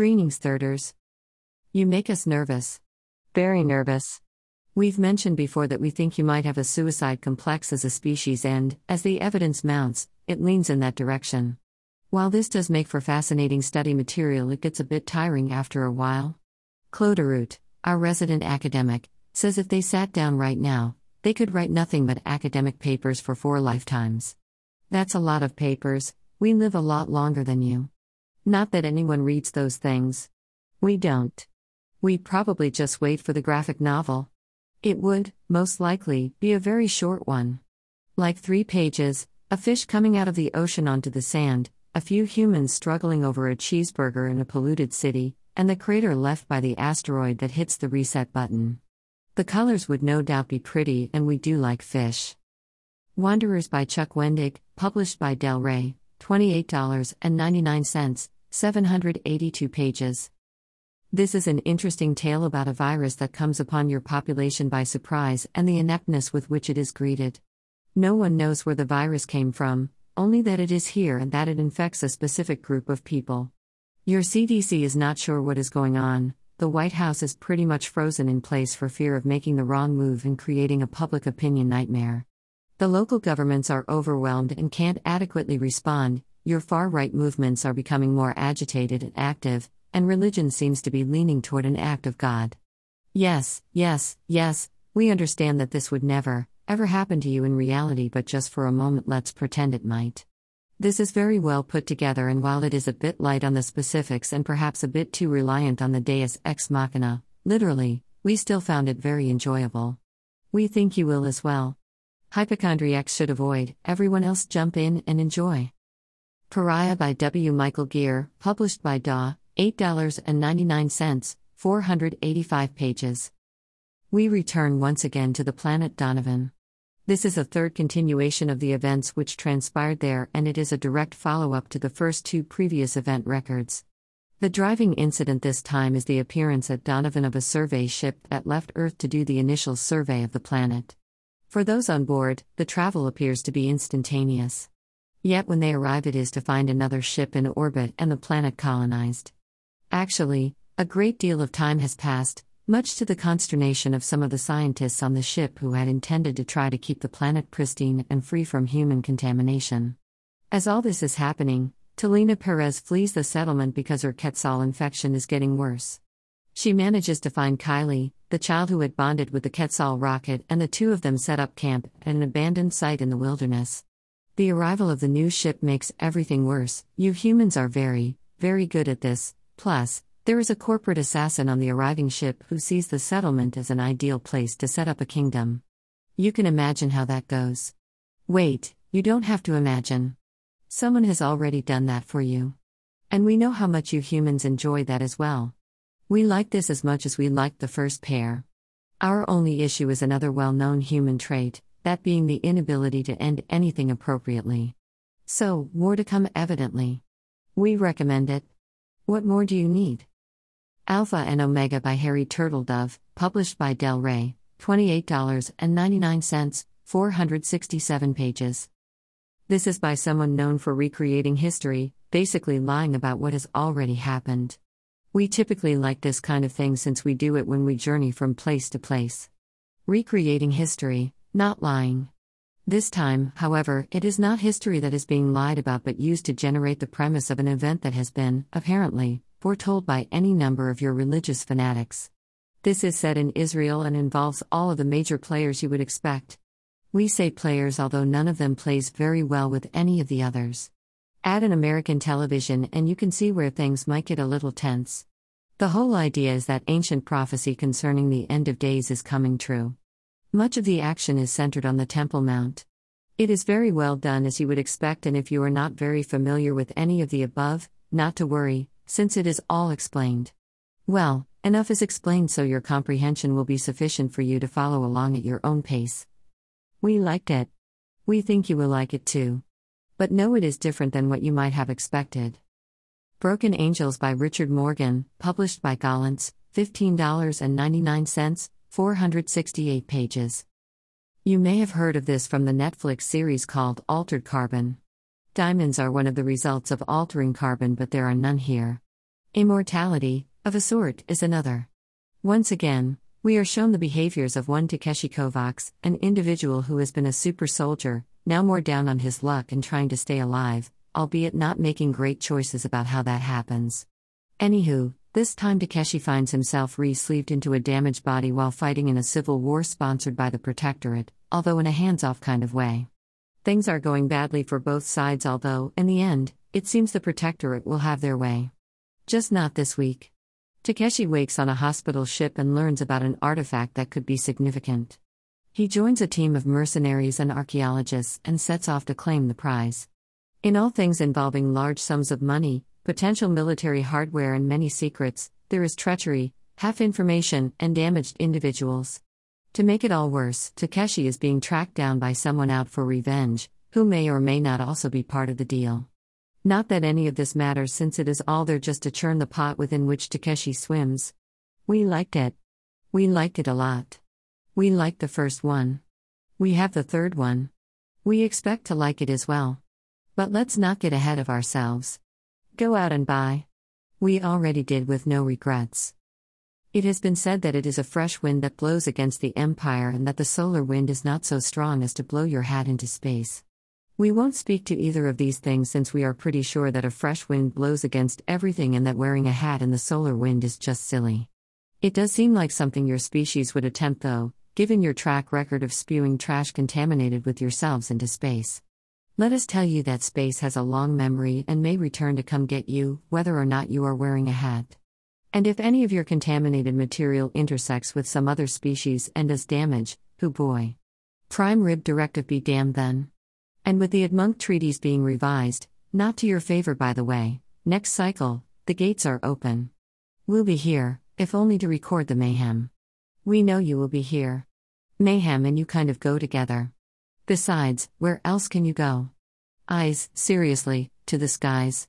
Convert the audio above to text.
Screenings thirders. You make us nervous. Very nervous. We've mentioned before that we think you might have a suicide complex as a species, and, as the evidence mounts, it leans in that direction. While this does make for fascinating study material, it gets a bit tiring after a while. Claude Arut, our resident academic, says if they sat down right now, they could write nothing but academic papers for four lifetimes. That's a lot of papers, we live a lot longer than you. Not that anyone reads those things. We don't. We probably just wait for the graphic novel. It would, most likely, be a very short one. Like three pages, a fish coming out of the ocean onto the sand, a few humans struggling over a cheeseburger in a polluted city, and the crater left by the asteroid that hits the reset button. The colors would no doubt be pretty, and we do like fish. Wanderers by Chuck Wendig, published by Del Rey, $28.99, 782 pages. This is an interesting tale about a virus that comes upon your population by surprise and the ineptness with which it is greeted. No one knows where the virus came from, only that it is here and that it infects a specific group of people. Your CDC is not sure what is going on, the White House is pretty much frozen in place for fear of making the wrong move and creating a public opinion nightmare. The local governments are overwhelmed and can't adequately respond, your far right movements are becoming more agitated and active, and religion seems to be leaning toward an act of God. Yes, yes, yes, we understand that this would never, ever happen to you in reality, but just for a moment let's pretend it might. This is very well put together, and while it is a bit light on the specifics and perhaps a bit too reliant on the deus ex machina, literally, we still found it very enjoyable. We think you will as well. Hypochondriacs should avoid, everyone else jump in and enjoy. Pariah by W. Michael Gear, published by DAW, $8.99, 485 pages. We return once again to the planet Donovan. This is a third continuation of the events which transpired there, and it is a direct follow up to the first two previous event records. The driving incident this time is the appearance at Donovan of a survey ship that left Earth to do the initial survey of the planet. For those on board, the travel appears to be instantaneous. Yet when they arrive, it is to find another ship in orbit and the planet colonized. Actually, a great deal of time has passed, much to the consternation of some of the scientists on the ship who had intended to try to keep the planet pristine and free from human contamination. As all this is happening, Talina Perez flees the settlement because her Quetzal infection is getting worse. She manages to find Kylee, the child who had bonded with the Quetzal rocket, and the two of them set up camp at an abandoned site in the wilderness. The arrival of the new ship makes everything worse. You humans are very, very good at this, Plus, there is a corporate assassin on the arriving ship who sees the settlement as an ideal place to set up a kingdom. You can imagine how that goes. Wait, you don't have to imagine. Someone has already done that for you. And we know how much you humans enjoy that as well. We like this as much as we liked the first pair. Our only issue is another well known human trait, that being the inability to end anything appropriately. So, more to come evidently. We recommend it. What more do you need? Alpha and Omega by Harry Turtledove, published by Del Rey, $28.99, 467 pages. This is by someone known for recreating history, basically lying about what has already happened. We typically like this kind of thing since we do it when we journey from place to place. Recreating history, not lying. This time, however, it is not history that is being lied about but used to generate the premise of an event that has been, apparently, foretold by any number of your religious fanatics. This is said in Israel and involves all of the major players you would expect. We say players, although none of them plays very well with any of the others. Add an American television and you can see where things might get a little tense. The whole idea is that ancient prophecy concerning the end of days is coming true. Much of the action is centered on the Temple Mount. It is very well done as you would expect, and if you are not very familiar with any of the above, not to worry, since it is all explained. Well, enough is explained so your comprehension will be sufficient for you to follow along at your own pace. We liked it. We think you will like it too. But know it is different than what you might have expected. Broken Angels by Richard Morgan, published by Gollancz, $15.99, 468 pages. You may have heard of this from the Netflix series called Altered Carbon. Diamonds are one of the results of altering carbon, but there are none here. Immortality, of a sort, is another. Once again, we are shown the behaviors of one Takeshi Kovacs, an individual who has been a super soldier, now more down on his luck and trying to stay alive, albeit not making great choices about how that happens. Anywho, this time Takeshi finds himself re sleeved into a damaged body while fighting in a civil war sponsored by the Protectorate, although in a hands off kind of way. Things are going badly for both sides, although, in the end, it seems the Protectorate will have their way. Just not this week. Takeshi wakes on a hospital ship and learns about an artifact that could be significant. He joins a team of mercenaries and archaeologists and sets off to claim the prize. In all things involving large sums of money, potential military hardware, and many secrets, there is treachery, half information, and damaged individuals. To make it all worse, Takeshi is being tracked down by someone out for revenge, who may or may not also be part of the deal. Not that any of this matters since it is all there just to churn the pot within which Takeshi swims. We liked it. We liked it a lot. We like the first one. We have the third one. We expect to like it as well. But let's not get ahead of ourselves. Go out and buy. We already did with no regrets. It has been said that it is a fresh wind that blows against the Empire and that the solar wind is not so strong as to blow your hat into space. We won't speak to either of these things since we are pretty sure that a fresh wind blows against everything and that wearing a hat in the solar wind is just silly. It does seem like something your species would attempt, though, given your track record of spewing trash contaminated with yourselves into space. Let us tell you that space has a long memory and may return to come get you, whether or not you are wearing a hat. And if any of your contaminated material intersects with some other species and does damage, who boy. Prime Rib Directive be damned then. And with the Admunk treaties being revised, not to your favor by the way, next cycle, the gates are open. We'll be here, if only to record the mayhem. We know you will be here. Mayhem and you kind of go together. Besides, where else can you go? Eyes, seriously, to the skies.